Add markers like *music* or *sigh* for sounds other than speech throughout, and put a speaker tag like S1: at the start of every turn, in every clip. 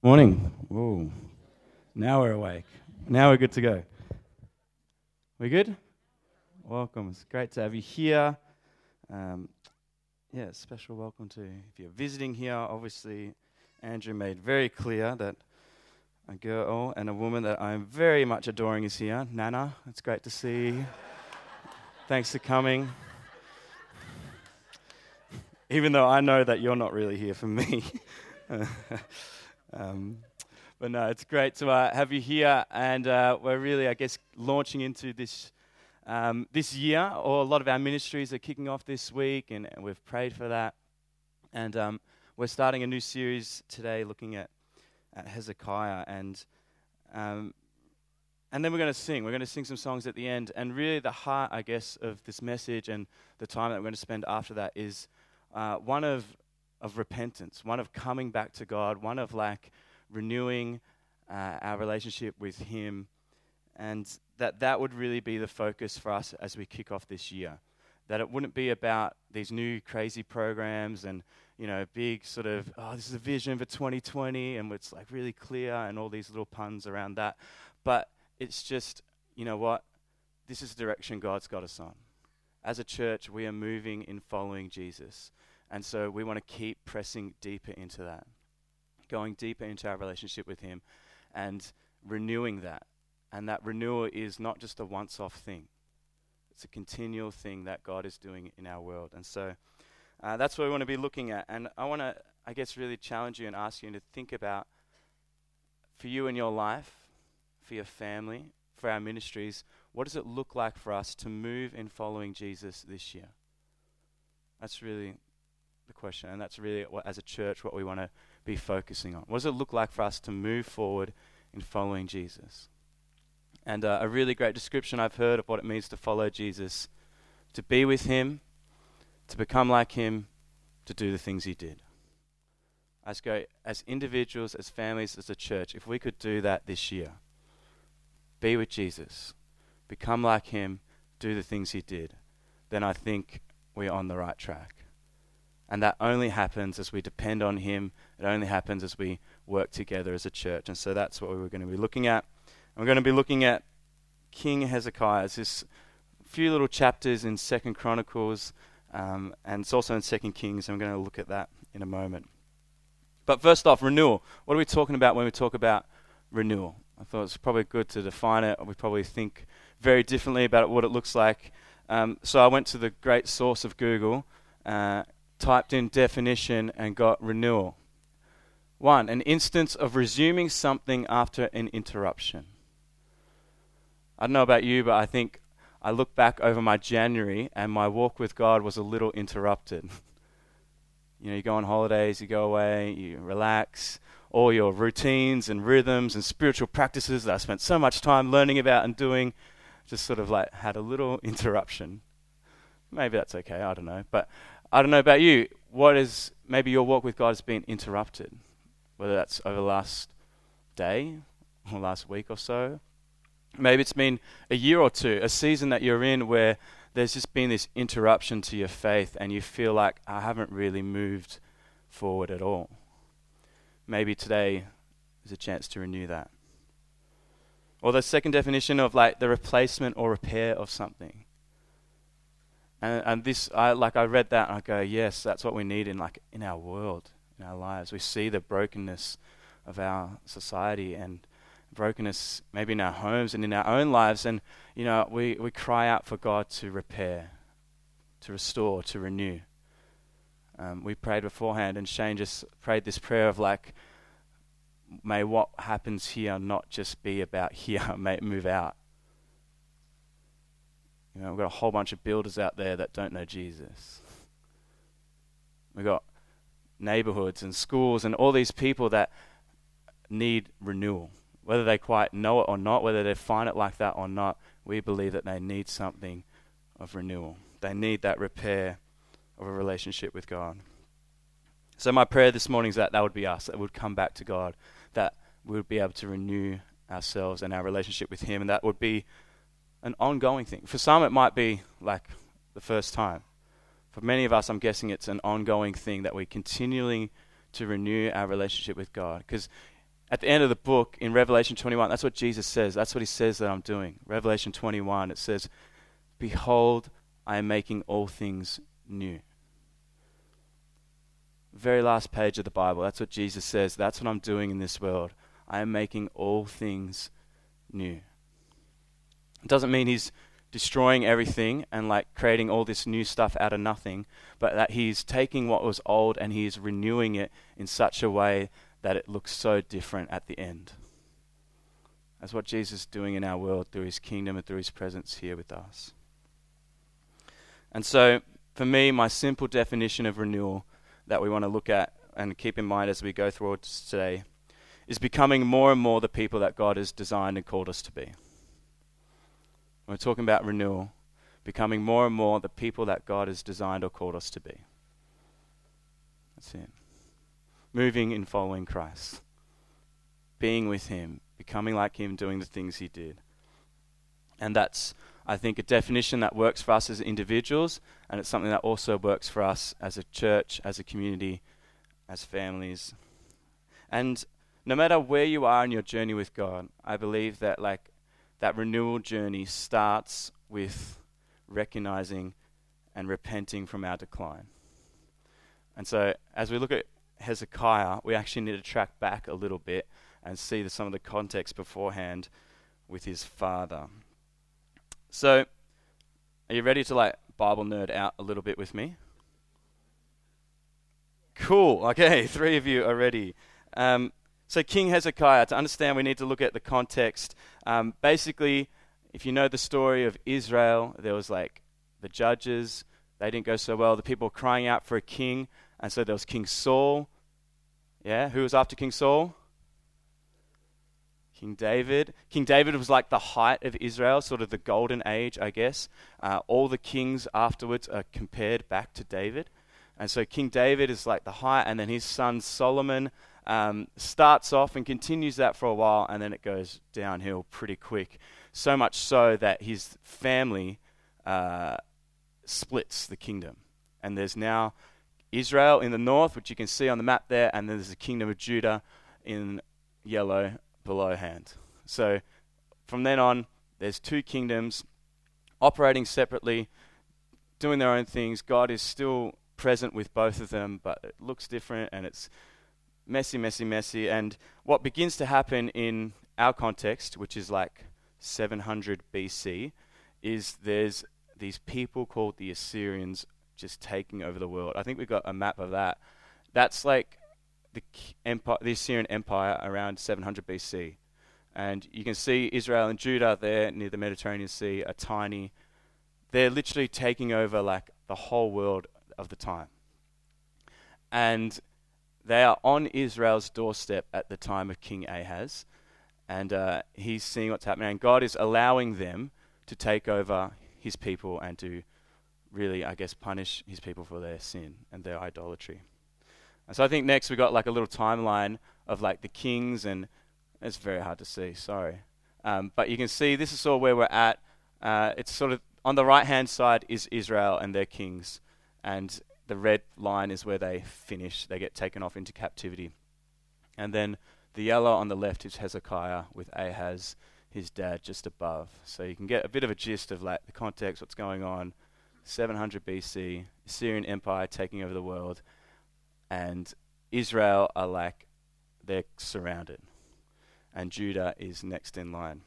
S1: Morning. Whoa. Now we're awake. Now we're good to go. We good? Welcome. It's great to have you here. Um, yeah, special welcome to if you're visiting here. Obviously, Andrew made very clear that a girl and a woman that I'm very much adoring is here. Nana, it's great to see. Thanks for coming. Even though I know that you're not really here for me. *laughs* Um, but no, it's great to uh, have you here, and uh, we're really, I guess, launching into this um, this year. Or a lot of our ministries are kicking off this week, and, and we've prayed for that. And um, we're starting a new series today, looking at, at Hezekiah, and um, and then we're going to sing. We're going to sing some songs at the end, and really the heart, I guess, of this message and the time that we're going to spend after that is uh, one of of repentance, one of coming back to God, one of like renewing uh, our relationship with Him, and that that would really be the focus for us as we kick off this year. That it wouldn't be about these new crazy programs and you know big sort of oh this is a vision for 2020 and it's like really clear and all these little puns around that, but it's just you know what this is the direction God's got us on. As a church, we are moving in following Jesus. And so we want to keep pressing deeper into that, going deeper into our relationship with Him and renewing that. And that renewal is not just a once off thing, it's a continual thing that God is doing in our world. And so uh, that's what we want to be looking at. And I want to, I guess, really challenge you and ask you to think about for you in your life, for your family, for our ministries, what does it look like for us to move in following Jesus this year? That's really question, and that's really what, as a church what we want to be focusing on. What does it look like for us to move forward in following Jesus? And uh, a really great description I've heard of what it means to follow Jesus, to be with Him, to become like Him, to do the things He did. Let's go as individuals, as families, as a church, if we could do that this year, be with Jesus, become like Him, do the things He did, then I think we're on the right track. And that only happens as we depend on Him. It only happens as we work together as a church. And so that's what we we're going to be looking at. And we're going to be looking at King Hezekiah. This few little chapters in Second Chronicles, um, and it's also in Second Kings. We're going to look at that in a moment. But first off, renewal. What are we talking about when we talk about renewal? I thought it's probably good to define it. We probably think very differently about what it looks like. Um, so I went to the great source of Google. Uh, typed in definition and got renewal. One, an instance of resuming something after an interruption. I don't know about you, but I think I look back over my January and my walk with God was a little interrupted. *laughs* you know, you go on holidays, you go away, you relax, all your routines and rhythms and spiritual practices that I spent so much time learning about and doing just sort of like had a little *laughs* interruption. Maybe that's okay, I don't know. But I don't know about you. What is maybe your walk with God has been interrupted, whether that's over the last day or last week or so. Maybe it's been a year or two, a season that you're in where there's just been this interruption to your faith and you feel like I haven't really moved forward at all. Maybe today is a chance to renew that. Or the second definition of like the replacement or repair of something. And, and this, I like, I read that and I go, yes, that's what we need in like in our world, in our lives. We see the brokenness of our society and brokenness maybe in our homes and in our own lives, and you know, we we cry out for God to repair, to restore, to renew. Um, we prayed beforehand, and Shane just prayed this prayer of like, may what happens here not just be about here, *laughs* may it move out. You know, we've got a whole bunch of builders out there that don't know Jesus. We've got neighborhoods and schools and all these people that need renewal. Whether they quite know it or not, whether they find it like that or not, we believe that they need something of renewal. They need that repair of a relationship with God. So, my prayer this morning is that that would be us, that would come back to God, that we would be able to renew ourselves and our relationship with Him, and that would be an ongoing thing. For some, it might be like the first time. For many of us, I'm guessing it's an ongoing thing that we're continually to renew our relationship with God. Because at the end of the book in Revelation 21, that's what Jesus says. That's what he says that I'm doing. Revelation 21, it says, Behold, I am making all things new. Very last page of the Bible, that's what Jesus says. That's what I'm doing in this world. I am making all things new. It doesn't mean he's destroying everything and like creating all this new stuff out of nothing, but that he's taking what was old and he's renewing it in such a way that it looks so different at the end. That's what Jesus is doing in our world through his kingdom and through his presence here with us. And so, for me, my simple definition of renewal that we want to look at and keep in mind as we go through today is becoming more and more the people that God has designed and called us to be. We're talking about renewal, becoming more and more the people that God has designed or called us to be. That's it moving in following Christ, being with Him, becoming like Him, doing the things He did. And that's, I think, a definition that works for us as individuals, and it's something that also works for us as a church, as a community, as families. And no matter where you are in your journey with God, I believe that like that renewal journey starts with recognizing and repenting from our decline. And so as we look at Hezekiah, we actually need to track back a little bit and see the, some of the context beforehand with his father. So, are you ready to like Bible nerd out a little bit with me? Cool. Okay, *laughs* three of you are ready. Um, so, King Hezekiah, to understand, we need to look at the context. Um, basically, if you know the story of Israel, there was like the judges, they didn't go so well. The people were crying out for a king. And so there was King Saul. Yeah, who was after King Saul? King David. King David was like the height of Israel, sort of the golden age, I guess. Uh, all the kings afterwards are compared back to David. And so King David is like the height, and then his son Solomon um, starts off and continues that for a while, and then it goes downhill pretty quick. So much so that his family uh, splits the kingdom. And there's now Israel in the north, which you can see on the map there, and then there's the kingdom of Judah in yellow below hand. So from then on, there's two kingdoms operating separately, doing their own things. God is still present with both of them, but it looks different and it's messy, messy, messy. And what begins to happen in our context, which is like 700 BC, is there's these people called the Assyrians just taking over the world. I think we've got a map of that. That's like the empire, the Assyrian Empire around 700 BC, and you can see Israel and Judah there near the Mediterranean Sea are tiny. They're literally taking over like the whole world of the time, and they are on Israel's doorstep at the time of King Ahaz, and uh, he's seeing what's happening. And God is allowing them to take over his people and to really, I guess, punish his people for their sin and their idolatry. And so I think next we got like a little timeline of like the kings, and it's very hard to see, sorry. Um, but you can see this is of where we're at. Uh, it's sort of on the right hand side is Israel and their kings, and the red line is where they finish, they get taken off into captivity. And then the yellow on the left is Hezekiah with Ahaz, his dad, just above. So you can get a bit of a gist of like the context, what's going on, 700 BC, Assyrian Empire taking over the world, and Israel are like they're surrounded, and Judah is next in line.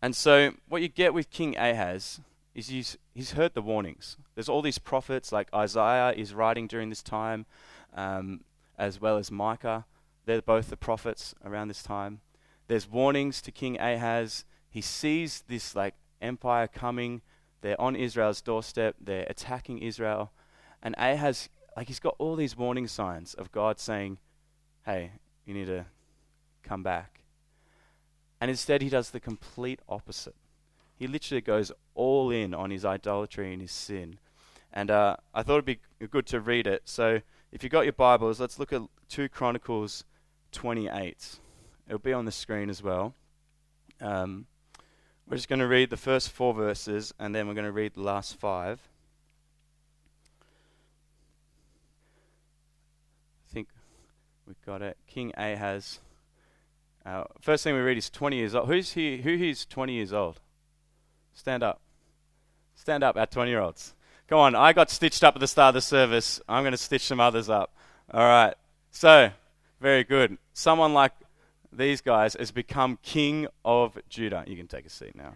S1: And so, what you get with King Ahaz is he's, he's heard the warnings. There's all these prophets, like Isaiah is writing during this time, um, as well as Micah. They're both the prophets around this time. There's warnings to King Ahaz. He sees this like empire coming they're on Israel's doorstep. They're attacking Israel. And Ahaz, like, he's got all these warning signs of God saying, hey, you need to come back. And instead, he does the complete opposite. He literally goes all in on his idolatry and his sin. And uh, I thought it'd be good to read it. So if you've got your Bibles, let's look at 2 Chronicles 28. It'll be on the screen as well. Um, we're just going to read the first four verses and then we're going to read the last five. I think we've got it. King Ahaz. Uh, first thing we read is 20 years old. Who's here? Who here's 20 years old? Stand up. Stand up, our 20 year olds. Come on, I got stitched up at the start of the service. I'm going to stitch some others up. All right. So, very good. Someone like these guys has become king of Judah. You can take a seat now.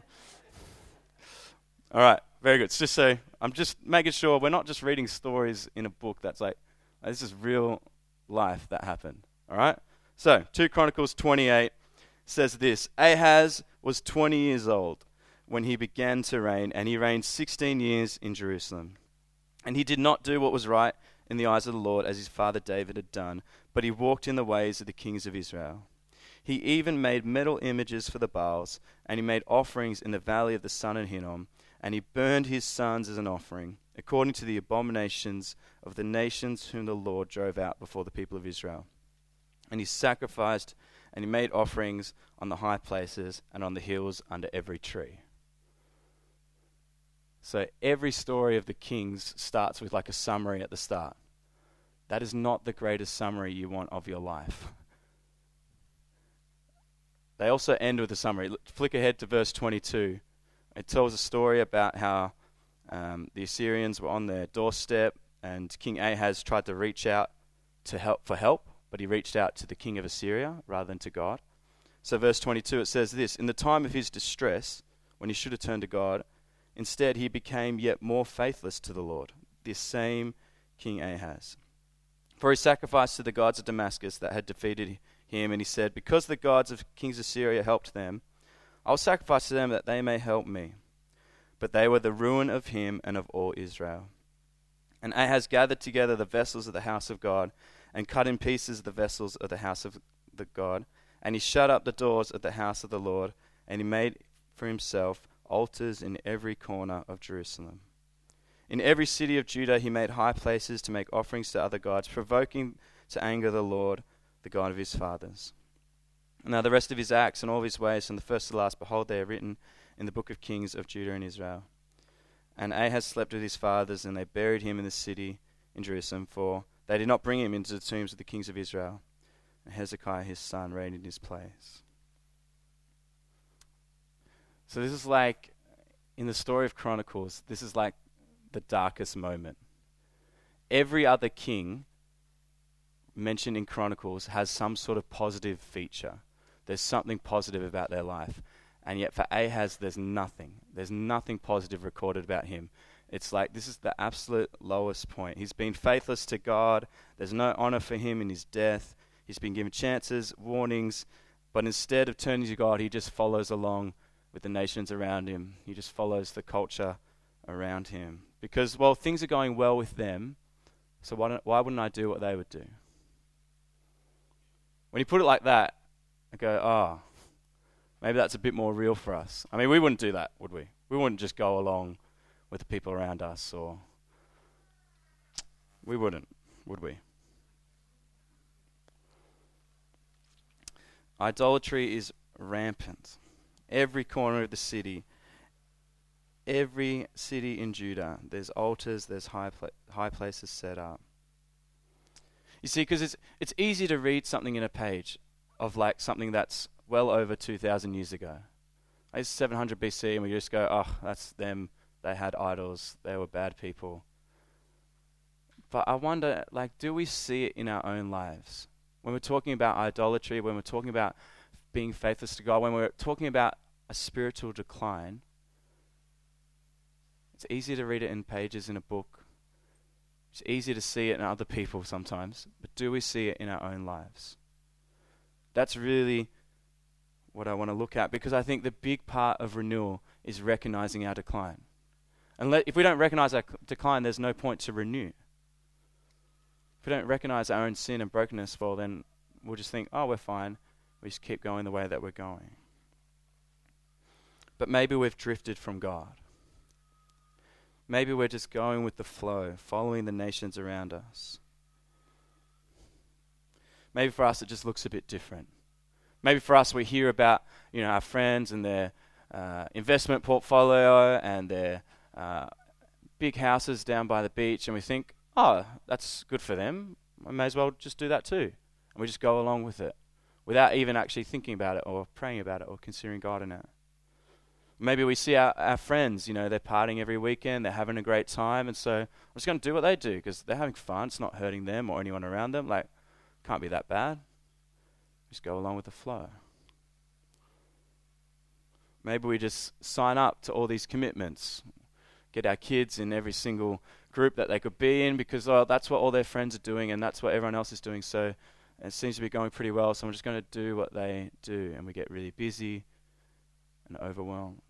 S1: All right, very good. just so I'm just making sure we're not just reading stories in a book that's like, this is real life that happened. All right? So, 2 Chronicles 28 says this Ahaz was 20 years old when he began to reign, and he reigned 16 years in Jerusalem. And he did not do what was right in the eyes of the Lord as his father David had done, but he walked in the ways of the kings of Israel. He even made metal images for the Baals, and he made offerings in the valley of the son of Hinnom, and he burned his sons as an offering, according to the abominations of the nations whom the Lord drove out before the people of Israel. And he sacrificed and he made offerings on the high places and on the hills under every tree. So every story of the kings starts with like a summary at the start. That is not the greatest summary you want of your life. They also end with a summary. Flick ahead to verse 22. It tells a story about how um, the Assyrians were on their doorstep and King Ahaz tried to reach out to help for help, but he reached out to the king of Assyria rather than to God. So verse 22 it says this, in the time of his distress, when he should have turned to God, instead he became yet more faithless to the Lord, this same King Ahaz. For he sacrificed to the gods of Damascus that had defeated him, and he said, Because the gods of kings of Syria helped them, I will sacrifice to them that they may help me. But they were the ruin of him and of all Israel. And Ahaz gathered together the vessels of the house of God, and cut in pieces the vessels of the house of the God. And he shut up the doors of the house of the Lord, and he made for himself altars in every corner of Jerusalem. In every city of Judah he made high places to make offerings to other gods, provoking to anger the Lord, the God of his fathers. Now the rest of his acts and all his ways, from the first to the last, behold, they are written in the book of Kings of Judah and Israel. And Ahaz slept with his fathers, and they buried him in the city in Jerusalem, for they did not bring him into the tombs of the kings of Israel. And Hezekiah his son reigned in his place. So this is like, in the story of Chronicles, this is like the darkest moment. Every other king mentioned in Chronicles has some sort of positive feature. There's something positive about their life. And yet for Ahaz, there's nothing. There's nothing positive recorded about him. It's like this is the absolute lowest point. He's been faithless to God. There's no honor for him in his death. He's been given chances, warnings, but instead of turning to God, he just follows along with the nations around him. He just follows the culture around him. Because, well, things are going well with them, so why, why wouldn't I do what they would do? When you put it like that, I go, oh, Maybe that's a bit more real for us. I mean, we wouldn't do that, would we? We wouldn't just go along with the people around us, or we wouldn't, would we? Idolatry is rampant. Every corner of the city, every city in Judah, there's altars, there's high, pla- high places set up. You see, because it's, it's easy to read something in a page of like something that's well over 2,000 years ago. It's 700 BC, and we just go, oh, that's them. They had idols. They were bad people. But I wonder, like, do we see it in our own lives? When we're talking about idolatry, when we're talking about being faithless to God, when we're talking about a spiritual decline, it's easy to read it in pages in a book. It's easy to see it in other people sometimes, but do we see it in our own lives? That's really what I want to look at because I think the big part of renewal is recognizing our decline. And let, if we don't recognize our decline, there's no point to renew. If we don't recognize our own sin and brokenness, well, then we'll just think, oh, we're fine. We just keep going the way that we're going. But maybe we've drifted from God. Maybe we're just going with the flow, following the nations around us. Maybe for us it just looks a bit different. Maybe for us, we hear about you know our friends and their uh, investment portfolio and their uh, big houses down by the beach, and we think, oh, that's good for them. I may as well just do that too. And we just go along with it without even actually thinking about it or praying about it or considering God in it. Maybe we see our, our friends, you know, they're partying every weekend, they're having a great time, and so I'm just going to do what they do because they're having fun. It's not hurting them or anyone around them. Like, can't be that bad. Just go along with the flow. Maybe we just sign up to all these commitments, get our kids in every single group that they could be in because oh, that's what all their friends are doing and that's what everyone else is doing. So it seems to be going pretty well. So I'm just going to do what they do, and we get really busy and overwhelmed.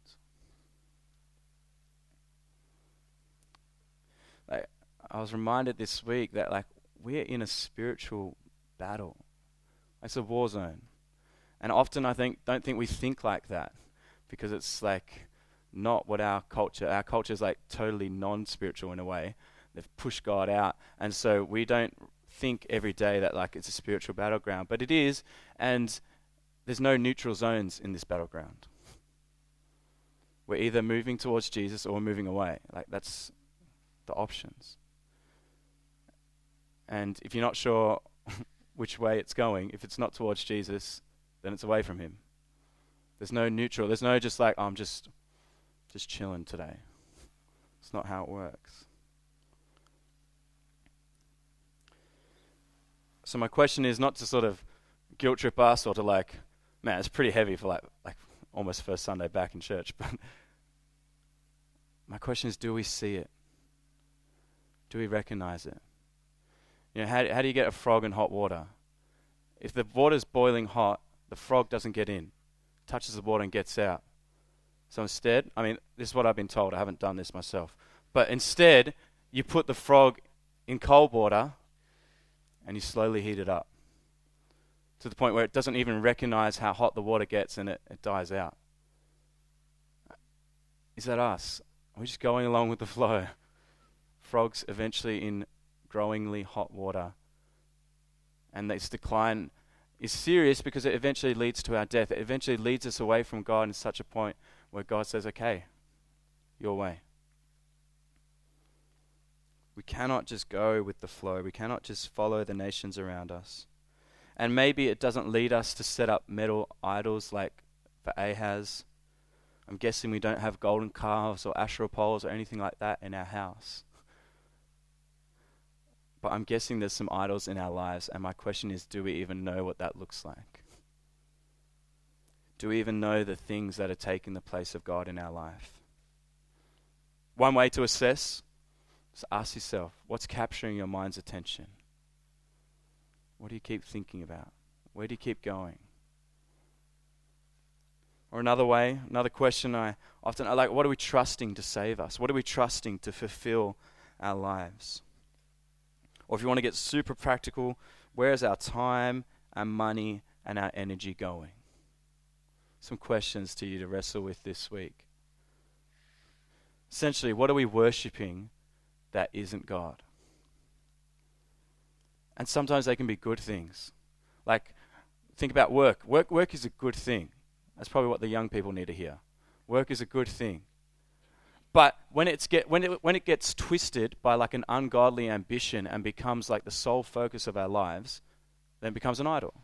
S1: Like, I was reminded this week that like we're in a spiritual battle. It's a war zone. And often I think don't think we think like that because it's like not what our culture our culture is like totally non-spiritual in a way. They've pushed God out and so we don't think every day that like it's a spiritual battleground, but it is and there's no neutral zones in this battleground. We're either moving towards Jesus or moving away. Like that's the options. And if you're not sure *laughs* which way it's going, if it's not towards Jesus, then it's away from him. There's no neutral. There's no just like oh, I'm just just chilling today. It's not how it works. So my question is not to sort of guilt trip us or to like, man, it's pretty heavy for like like almost first Sunday back in church. *laughs* But my question is, do we see it? Do we recognize it? You know, how, how do you get a frog in hot water? If the water's boiling hot, the frog doesn't get in, touches the water and gets out. So instead, I mean, this is what I've been told. I haven't done this myself. But instead, you put the frog in cold water and you slowly heat it up to the point where it doesn't even recognize how hot the water gets and it, it dies out. Is that us? Are we just going along with the flow? Frogs eventually in growingly hot water. And this decline is serious because it eventually leads to our death. It eventually leads us away from God in such a point where God says, okay, your way. We cannot just go with the flow. We cannot just follow the nations around us. And maybe it doesn't lead us to set up metal idols like for Ahaz. I'm guessing we don't have golden calves or Asherah poles or anything like that in our house. But I'm guessing there's some idols in our lives, and my question is do we even know what that looks like? Do we even know the things that are taking the place of God in our life? One way to assess is ask yourself what's capturing your mind's attention? What do you keep thinking about? Where do you keep going? Or another way, another question I often I like what are we trusting to save us? What are we trusting to fulfill our lives? Or if you want to get super practical, where is our time, our money, and our energy going? Some questions to you to wrestle with this week. Essentially, what are we worshipping that isn't God? And sometimes they can be good things. Like, think about work. Work, work is a good thing. That's probably what the young people need to hear. Work is a good thing. But when, it's get, when, it, when it gets twisted by like an ungodly ambition and becomes like the sole focus of our lives, then it becomes an idol.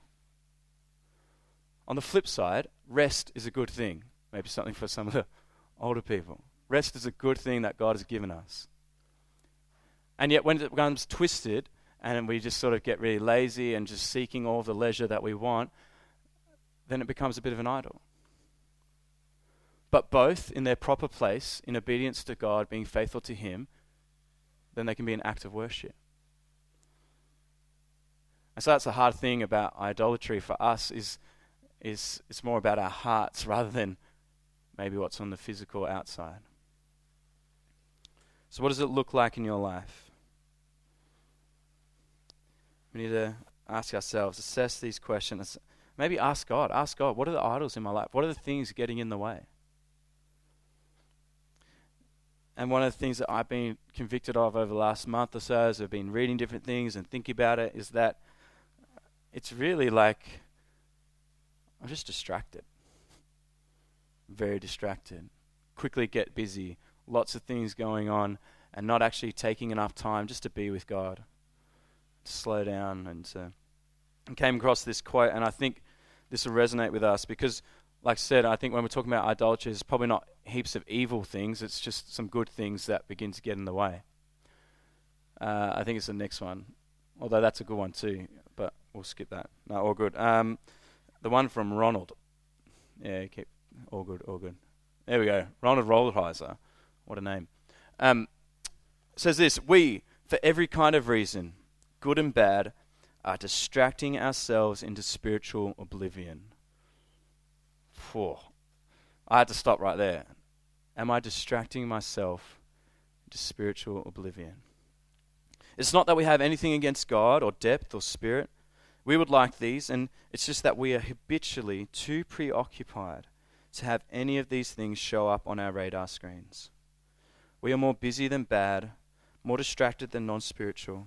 S1: On the flip side, rest is a good thing. Maybe something for some of the *laughs* older people. Rest is a good thing that God has given us. And yet, when it becomes twisted and we just sort of get really lazy and just seeking all the leisure that we want, then it becomes a bit of an idol. But both in their proper place, in obedience to God, being faithful to Him, then they can be an act of worship. And so that's the hard thing about idolatry for us is, is it's more about our hearts *laughs* rather than maybe what's on the physical outside. So what does it look like in your life? We need to ask ourselves, assess these questions. Maybe ask God. Ask God, what are the idols in my life? What are the things getting in the way? And one of the things that I've been convicted of over the last month or so as I've been reading different things and thinking about it is that it's really like I'm just distracted. Very distracted. Quickly get busy. Lots of things going on and not actually taking enough time just to be with God slow down and and came across this quote, and I think this will resonate with us because, like I said, I think when we're talking about idolatry, it's probably not heaps of evil things, it's just some good things that begin to get in the way. Uh, I think it's the next one, although that's a good one too, but we'll skip that. No, all good. Um, the one from Ronald. Yeah, keep all good, all good. There we go. Ronald Rolheiser. What a name. Um, says this We, for every kind of reason, good and bad, are distracting ourselves into spiritual oblivion. Whew. I had to stop right there. Am I distracting myself into spiritual oblivion? It's not that we have anything against God or depth or spirit. We would like these, and it's just that we are habitually too preoccupied to have any of these things show up on our radar screens. We are more busy than bad, more distracted than non spiritual,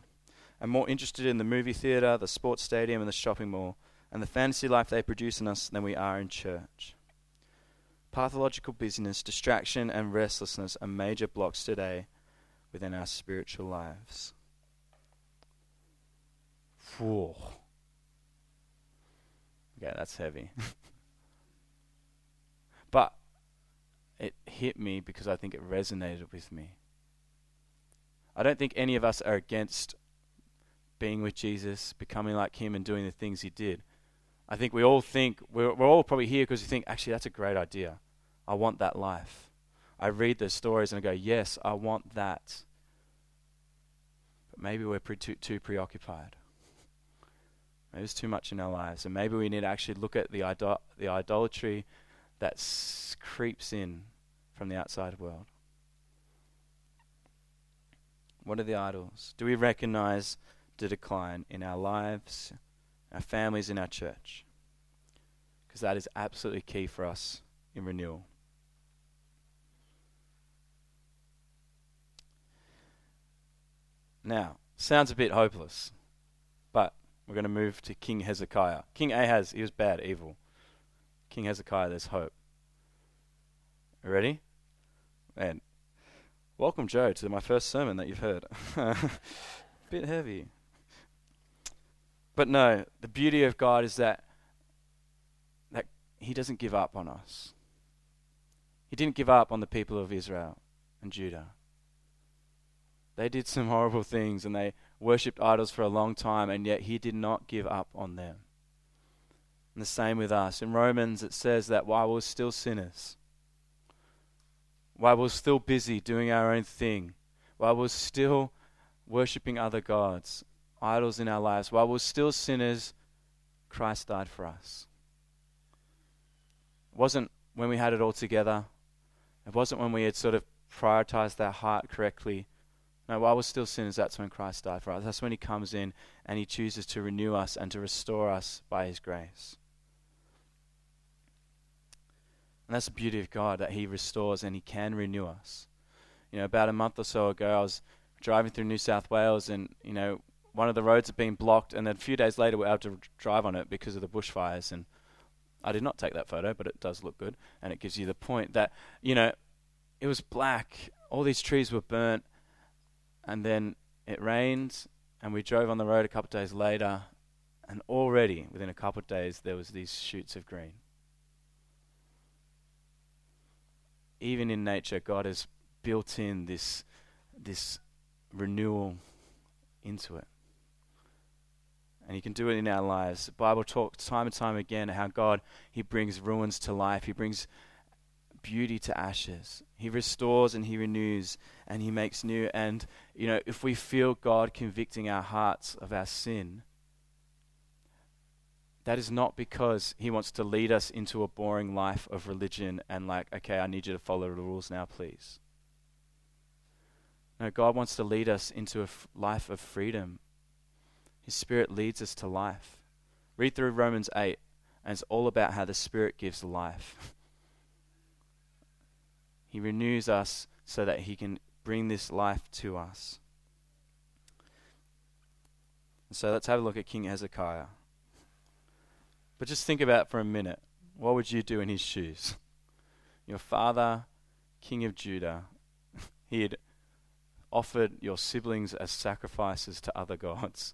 S1: and more interested in the movie theater, the sports stadium, and the shopping mall, and the fantasy life they produce in us than we are in church. Pathological busyness, distraction, and restlessness are major blocks today within our spiritual lives. Whew. Okay, that's heavy. *laughs* but it hit me because I think it resonated with me. I don't think any of us are against being with Jesus, becoming like Him, and doing the things He did. I think we all think, we're, we're all probably here because we think, actually, that's a great idea. I want that life. I read those stories and I go, yes, I want that. But maybe we're pre- too, too preoccupied. Maybe there's too much in our lives. And maybe we need to actually look at the, idol- the idolatry that s- creeps in from the outside world. What are the idols? Do we recognize the decline in our lives, our families, in our church? Because that is absolutely key for us in renewal. Now, sounds a bit hopeless, but we're going to move to King Hezekiah. King Ahaz, he was bad, evil. King Hezekiah, there's hope. Ready? And welcome, Joe, to my first sermon that you've heard. *laughs* bit heavy. But no, the beauty of God is that that He doesn't give up on us. He didn't give up on the people of Israel and Judah. They did some *laughs* horrible things and they worshipped idols for a long time, and yet He did not give up on them. And the same with us. In Romans, it says that while we're still sinners, while we're still busy doing our own thing, while we're still worshipping other gods, idols in our lives, while we're still sinners, Christ died for us. It wasn't when we had it all together. It wasn't when we had sort of prioritized our heart correctly. No, while we're still sinners, that's when Christ died for us. That's when He comes in and He chooses to renew us and to restore us by His grace. And that's the beauty of God, that He restores and He can renew us. You know, about a month or so ago, I was driving through New South Wales and, you know, one of the roads had been blocked, and then a few days later, we were able to drive on it because of the bushfires. And I did not take that photo, but it does look good, and it gives you the point that, you know, it was black, all these trees were burnt, and then it rained, and we drove on the road a couple of days later, and already within a couple of days, there was these shoots of green. even in nature, God has built in this, this renewal into it. And He can do it in our lives. The Bible talks time and time again how God He brings ruins to life. He brings beauty to ashes. He restores and He renews and He makes new. And you know, if we feel God convicting our hearts of our sin, that is not because he wants to lead us into a boring life of religion and, like, okay, I need you to follow the rules now, please. No, God wants to lead us into a f- life of freedom. His Spirit leads us to life. Read through Romans 8, and it's all about how the Spirit gives life. *laughs* he renews us so that He can bring this life to us. So let's have a look at King Hezekiah. But just think about for a minute. What would you do in his shoes? *laughs* Your father, king of Judah, *laughs* he had offered your siblings as sacrifices to other gods.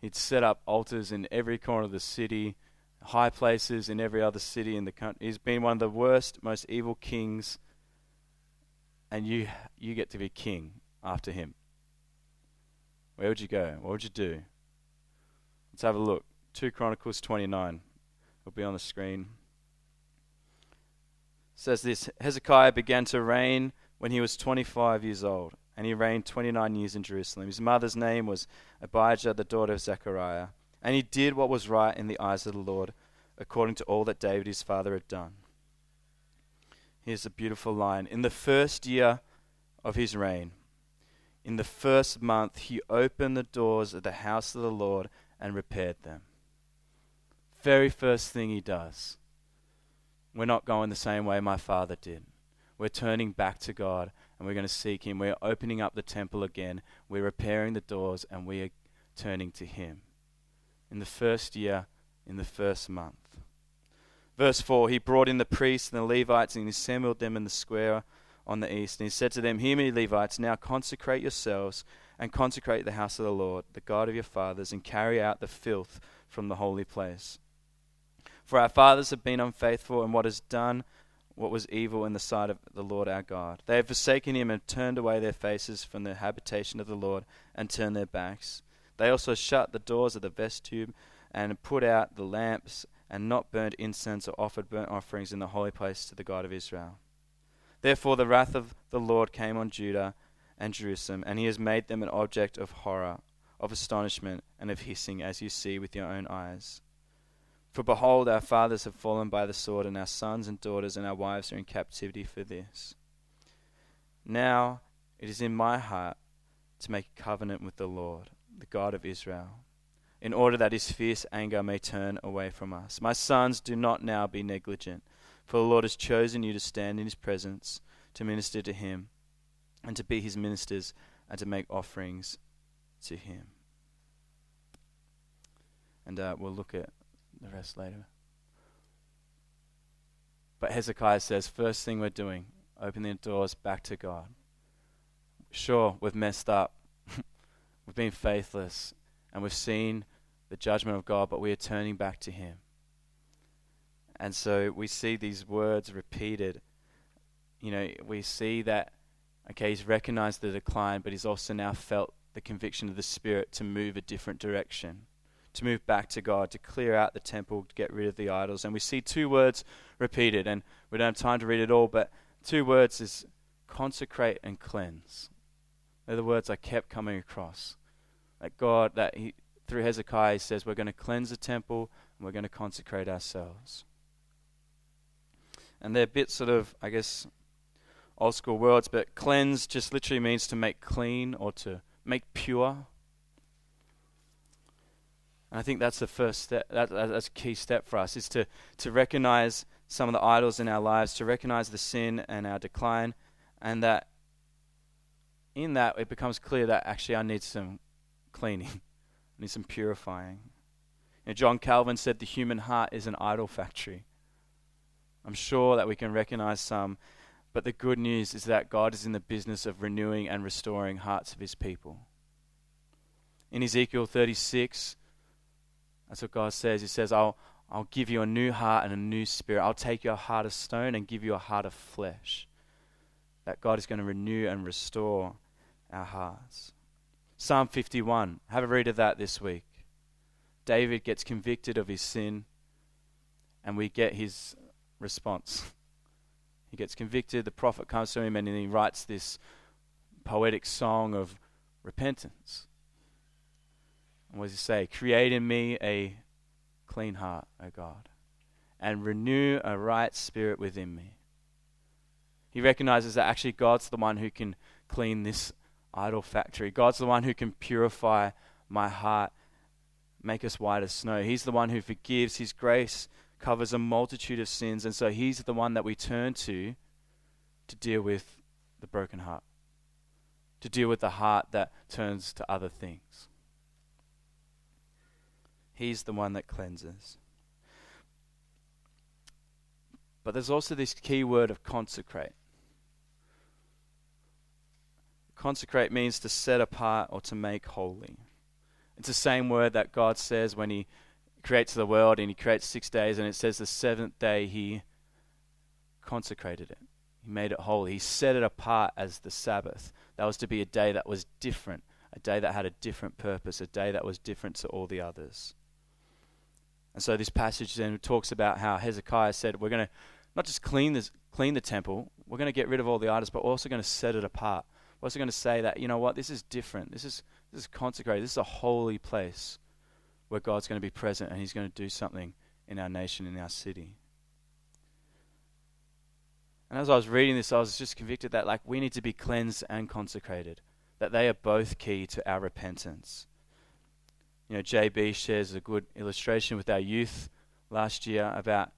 S1: He'd set up altars in every corner of the city, high places in every other city in the country. He's been one of the worst, most evil kings, and you you get to be king after him. Where would you go? What would you do? Let's have a look. 2 Chronicles 29 will be on the screen. It says this Hezekiah began to reign when he was 25 years old, and he reigned 29 years in Jerusalem. His mother's name was Abijah, the daughter of Zechariah. And he did what was right in the eyes of the Lord, according to all that David his father had done. Here's a beautiful line. In the first year of his reign, in the first month, he opened the doors of the house of the Lord and repaired them. Very first thing he does. We're not going the same way my father did. We're turning back to God and we're going to seek him. We're opening up the temple again. We're repairing the doors and we are turning to him. In the first year, in the first month. Verse 4 He brought in the priests and the Levites and he assembled them in the square on the east. And he said to them, Hear me, Levites, now consecrate yourselves and consecrate the house of the Lord, the God of your fathers, and carry out the filth from the holy place. For our fathers have been unfaithful, and what is done, what was evil in the sight of the Lord our God. They have forsaken him and turned away their faces from the habitation of the Lord and turned their backs. They also shut the doors of the vestibule and put out the lamps and not burned incense or offered burnt offerings in the holy place to the God of Israel. Therefore, the wrath of the Lord came on Judah and Jerusalem, and he has made them an object of horror, of astonishment, and of hissing, as you see with your own eyes. For behold, our fathers have fallen by the sword, and our sons and daughters and our wives are in captivity for this. Now it is in my heart to make a covenant with the Lord, the God of Israel, in order that his fierce anger may turn away from us. My sons, do not now be negligent, for the Lord has chosen you to stand in his presence, to minister to him, and to be his ministers, and to make offerings to him. And uh, we'll look at the rest later. But Hezekiah says, first thing we're doing, opening the doors back to God. Sure, we've messed up. *laughs* we've been faithless. And we've seen the judgment of God, but we are turning back to Him. And so we see these words repeated. You know, we see that, okay, he's recognized the decline, but he's also now felt the conviction of the Spirit to move a different direction to move back to God, to clear out the temple, to get rid of the idols. And we see two words repeated, and we don't have time to read it all, but two words is consecrate and cleanse. They're the words I kept coming across. That God, that he, through Hezekiah, he says, we're going to cleanse the temple and we're going to consecrate ourselves. And they're a bit sort of, I guess, old school words, but cleanse just literally means to make clean or to make pure. And I think that's the first step, that, that's a key step for us, is to, to recognize some of the idols in our lives, to recognize the sin and our decline, and that in that it becomes clear that actually I need some cleaning, *laughs* I need some purifying. You know, John Calvin said the human heart is an idol factory. I'm sure that we can recognize some, but the good news is that God is in the business of renewing and restoring hearts of his people. In Ezekiel 36, that's what God says. He says, I'll, I'll give you a new heart and a new spirit. I'll take your heart of stone and give you a heart of flesh. That God is going to renew and restore our hearts. Psalm 51. Have a read of that this week. David gets convicted of his sin, and we get his response. He gets convicted, the prophet comes to him, and he writes this poetic song of repentance. And what does he say? Create in me a clean heart, O God, and renew a right spirit within me. He recognizes that actually God's the one who can clean this idol factory. God's the one who can purify my heart, make us white as snow. He's the one who forgives. His grace covers a multitude of sins, and so He's the one that we turn to to deal with the broken heart, to deal with the heart that turns to other things. He's the one that cleanses. But there's also this key word of consecrate. Consecrate means to set apart or to make holy. It's the same word that God says when He creates the world and He creates six days, and it says the seventh day He consecrated it. He made it holy. He set it apart as the Sabbath. That was to be a day that was different, a day that had a different purpose, a day that was different to all the others. And so this passage then talks about how Hezekiah said, We're going to not just clean, this, clean the temple, we're going to get rid of all the idols, but we're also going to set it apart. We're also going to say that, you know what, this is different. This is, this is consecrated. This is a holy place where God's going to be present and He's going to do something in our nation, in our city. And as I was reading this, I was just convicted that like we need to be cleansed and consecrated, that they are both key to our repentance. You know, JB shares a good illustration with our youth last year about,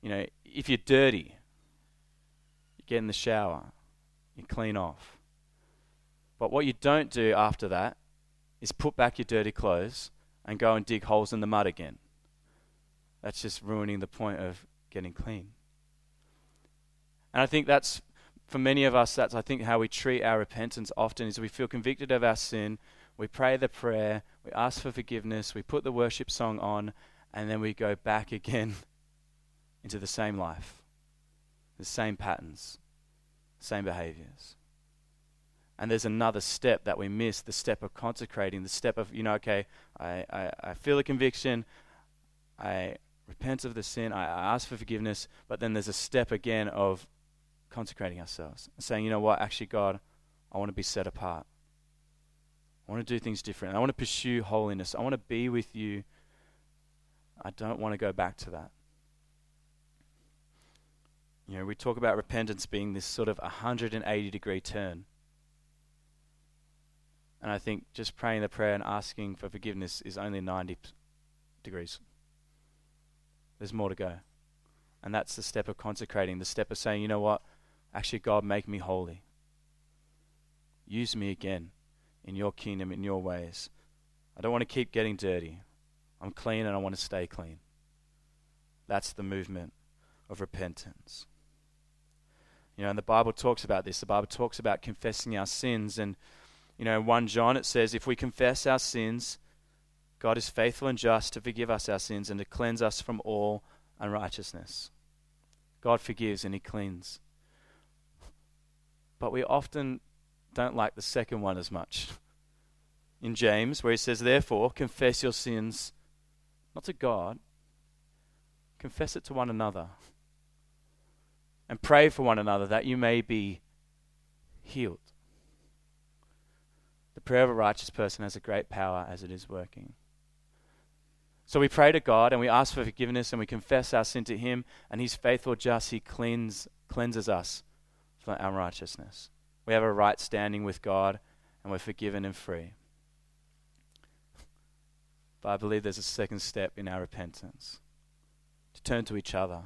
S1: you know, if you're dirty, you get in the shower, you clean off. But what you don't do after that is put back your dirty clothes and go and dig holes in the mud again. That's just ruining the point of getting clean. And I think that's, for many of us, that's, I think, how we treat our repentance often is we feel convicted of our sin, we pray the prayer, we ask for forgiveness, we put the worship song on, and then we go back again *laughs* into the same life, the same patterns, same behaviors. And there's another step that we miss the step of consecrating, the step of, you know, okay, I, I, I feel a conviction, I repent of the sin, I, I ask for forgiveness, but then there's a step again of consecrating ourselves saying, you know what, actually, God, I want to be set apart. I want to do things different. I want to pursue holiness. I want to be with you. I don't want to go back to that. You know, we talk about repentance being this sort of 180 degree turn. And I think just praying the prayer and asking for forgiveness is only 90 degrees. There's more to go. And that's the step of consecrating, the step of saying, you know what? Actually, God, make me holy. Use me again in your kingdom, in your ways. I don't want to keep getting dirty. I'm clean and I want to stay clean. That's the movement of repentance. You know, and the Bible talks about this. The Bible talks about confessing our sins. And, you know, in 1 John it says, if we confess our sins, God is faithful and just to forgive us our sins and to cleanse us from all unrighteousness. God forgives and He cleans. But we often don't like the second one as much. *laughs* In James, where he says, Therefore, confess your sins not to God, confess it to one another. And pray for one another that you may be healed. The prayer of a righteous person has a great power as it is working. So we pray to God and we ask for forgiveness and we confess our sin to Him, and He's faithful, just, He cleans, cleanses us from unrighteousness. We have a right standing with God and we're forgiven and free. But I believe there's a second step in our repentance to turn to each other,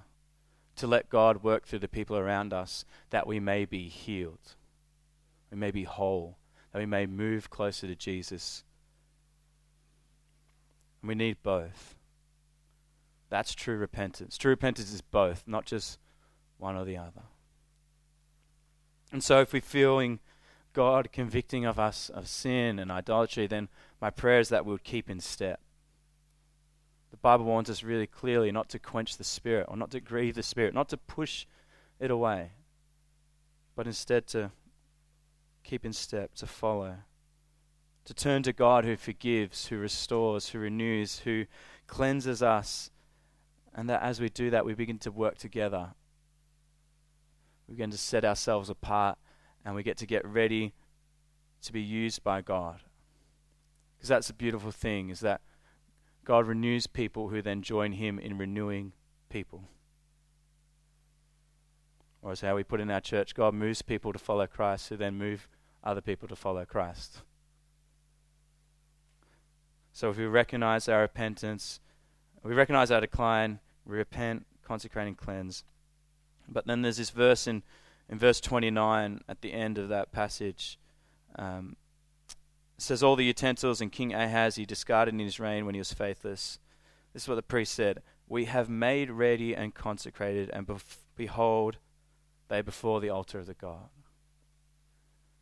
S1: to let God work through the people around us that we may be healed, we may be whole, that we may move closer to Jesus. And we need both. That's true repentance. True repentance is both, not just one or the other. And so, if we're feeling God convicting of us of sin and idolatry, then my prayer is that we would keep in step. The Bible warns us really clearly not to quench the Spirit or not to grieve the Spirit, not to push it away, but instead to keep in step, to follow, to turn to God who forgives, who restores, who renews, who cleanses us, and that as we do that, we begin to work together we begin to set ourselves apart and we get to get ready to be used by God. Because that's a beautiful thing, is that God renews people who then join Him in renewing people. Or as how we put in our church, God moves people to follow Christ who then move other people to follow Christ. So if we recognize our repentance, we recognize our decline, we repent, consecrate, and cleanse. But then there's this verse in, in verse 29 at the end of that passage. Um, says, All the utensils and King Ahaz he discarded in his reign when he was faithless. This is what the priest said We have made ready and consecrated, and bef- behold, they before the altar of the God.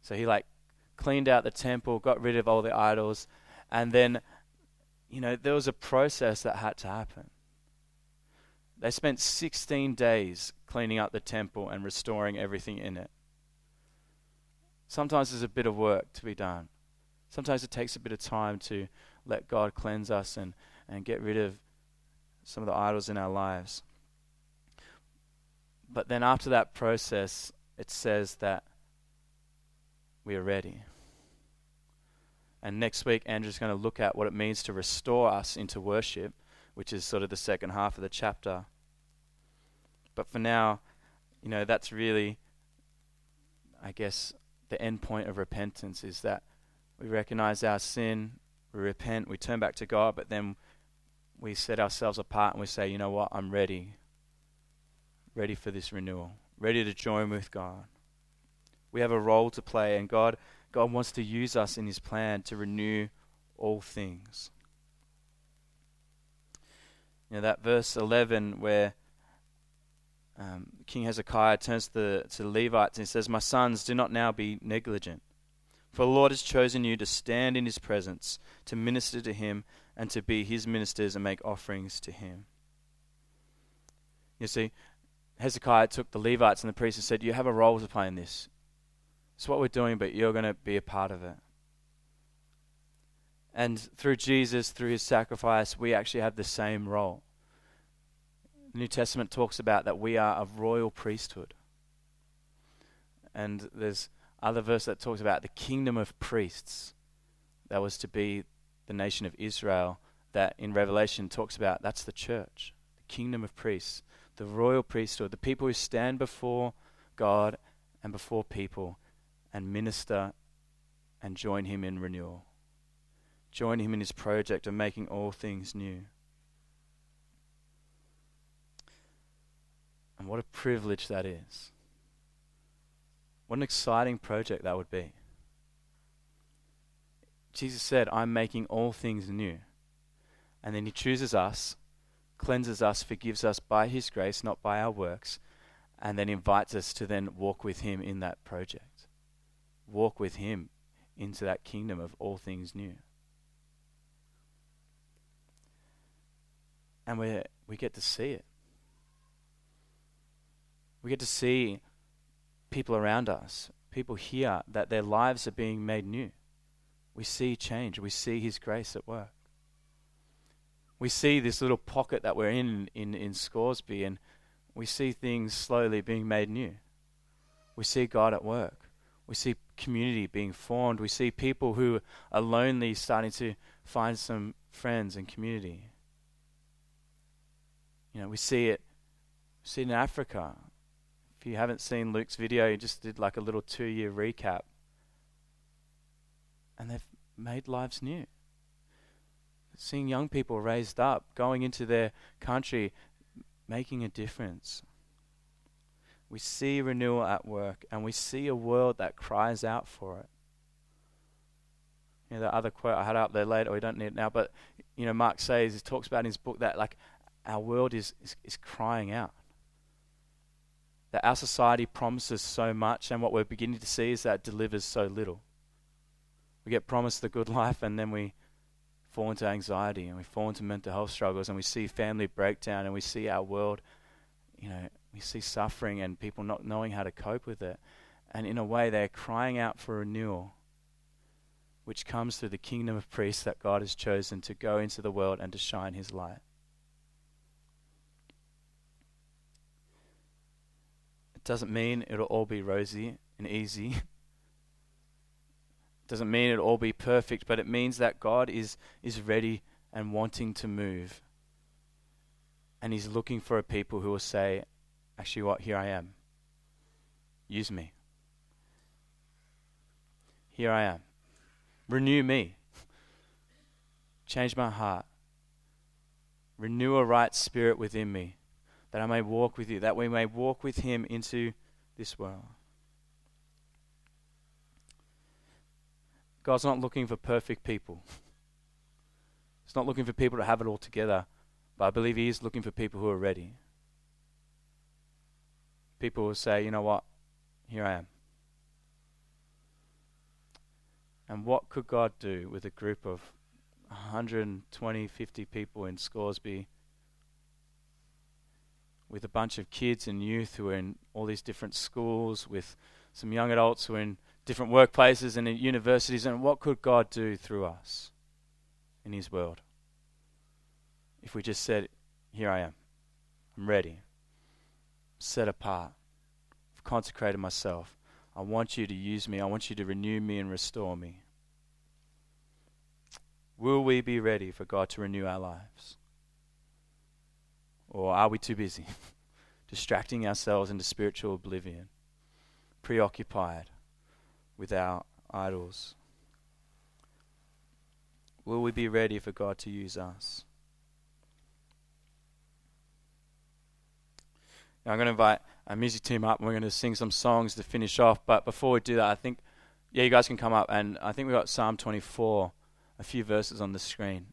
S1: So he like cleaned out the temple, got rid of all the idols, and then you know, there was a process that had to happen. They spent 16 days cleaning up the temple and restoring everything in it. Sometimes there's a bit of work to be done. Sometimes it takes a bit of time to let God cleanse us and, and get rid of some of the idols in our lives. But then after that process, it says that we are ready. And next week, Andrew's going to look at what it means to restore us into worship, which is sort of the second half of the chapter. But for now, you know, that's really, I guess, the end point of repentance is that we recognize our sin, we repent, we turn back to God, but then we set ourselves apart and we say, you know what, I'm ready. Ready for this renewal, ready to join with God. We have a role to play, and God, God wants to use us in His plan to renew all things. You know, that verse 11 where um, King Hezekiah turns to the, to the Levites and he says, My sons, do not now be negligent. For the Lord has chosen you to stand in his presence, to minister to him, and to be his ministers and make offerings to him. You see, Hezekiah took the Levites and the priests and said, You have a role to play in this. It's what we're doing, but you're going to be a part of it. And through Jesus, through his sacrifice, we actually have the same role. The New Testament talks about that we are a royal priesthood. And there's other verse that talks about the kingdom of priests that was to be the nation of Israel that in Revelation talks about that's the church, the kingdom of priests, the royal priesthood, the people who stand before God and before people and minister and join him in renewal. Join him in his project of making all things new. And what a privilege that is. What an exciting project that would be. Jesus said, I'm making all things new. And then he chooses us, cleanses us, forgives us by his grace, not by our works, and then invites us to then walk with him in that project walk with Him into that kingdom of all things new. And we we get to see it. We get to see people around us, people here, that their lives are being made new. We see change. We see His grace at work. We see this little pocket that we're in in, in Scoresby, and we see things slowly being made new. We see God at work. We see community being formed. We see people who are lonely starting to find some friends and community. You know, we see it, see it in Africa. If you haven't seen Luke's video, he just did like a little two year recap. And they've made lives new. Seeing young people raised up, going into their country, making a difference. We see renewal at work, and we see a world that cries out for it. You know, the other quote I had up there later, we don't need it now, but you know, Mark says he talks about in his book that like our world is, is, is crying out. That our society promises so much, and what we're beginning to see is that it delivers so little. We get promised the good *laughs* life, and then we fall into anxiety, and we fall into mental health struggles, and we see family breakdown, and we see our world, you know, we see suffering and people not knowing how to cope with it. And in a way, they're crying out for renewal, which comes through the kingdom of priests that God has chosen to go into the world and to shine his light. Doesn't mean it'll all be rosy and easy. *laughs* doesn't mean it'll all be perfect, but it means that God is, is ready and wanting to move. And he's looking for a people who will say, actually, what? Here I am. Use me. Here I am. Renew me. Change my heart. Renew a right spirit within me, that I may walk with you, that we may walk with Him into this world. God's not looking for perfect people. He's not looking for people to have it all together, but I believe He is looking for people who are ready people will say, you know what, here I am. And what could God do with a group of 120, 50 people in Scoresby with a bunch of kids and youth who are in all these different schools, with some young adults who are in different workplaces and in universities. And what could God do through us in His world? If we just said, Here I am, I'm ready, set apart, I've consecrated myself. I want you to use me, I want you to renew me and restore me. Will we be ready for God to renew our lives? Or are we too busy, *laughs* distracting ourselves into spiritual oblivion, preoccupied with our idols? Will we be ready for God to use us? Now I'm going to invite our music team up and we're going to sing some songs to finish off. But before we do that, I think, yeah, you guys can come up. And I think we've got Psalm 24, a few verses on the screen.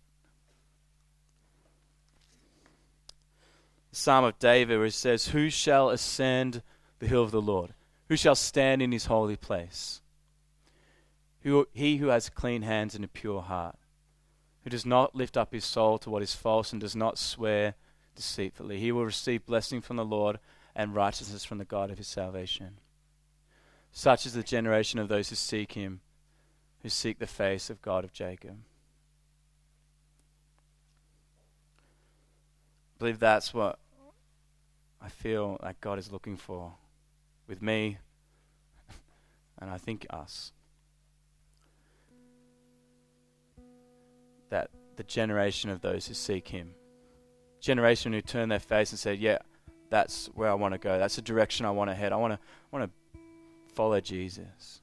S1: Psalm of David, where it says, Who shall ascend the hill of the Lord? Who shall stand in his holy place? Who, he who has clean hands and a pure heart, who does not lift up his soul to what is false and does not swear deceitfully. He will receive blessing from the Lord and righteousness from the God of his salvation. Such is the generation of those who seek him, who seek the face of God of Jacob. I believe that's what I feel like God is looking for with me *laughs* and I think us. That the generation of those who seek Him, generation who turn their face and say, Yeah, that's where I want to go. That's the direction I want to head. I want to, I want to follow Jesus.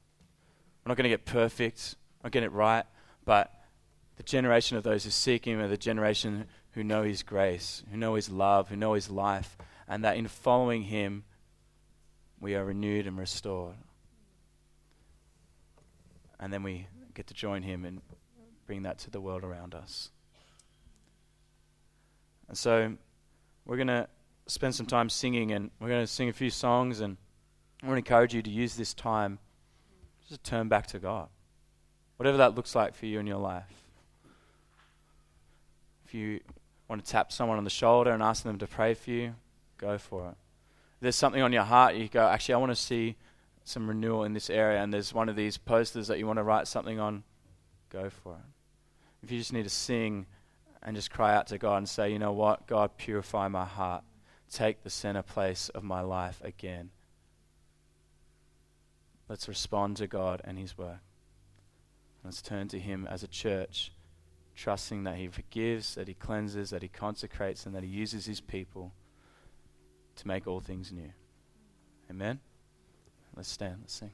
S1: I'm not going to get perfect, I'm not getting it right, but the generation of those who seek Him are the generation who know His grace, who know His love, who know His life, and that in following Him, we are renewed and restored. And then we get to join Him and bring that to the world around us. And so we're going to spend some time singing, and we're going to sing a few songs, and I want to encourage you to use this time just to turn back to God. Whatever that looks like for you in your life. If you want to tap someone on the shoulder and ask them to pray for you, go for it. There's something on your heart, you go, actually, I want to see some renewal in this area, and there's one of these posters that you want to write something on, go for it. If you just need to sing and just cry out to God and say, you know what, God, purify my heart, take the center place of my life again. Let's respond to God and His work. Let's turn to Him as a church, trusting that He forgives, that He cleanses, that He consecrates, and that He uses His people to make all things new. Amen? Let's stand, let's sing.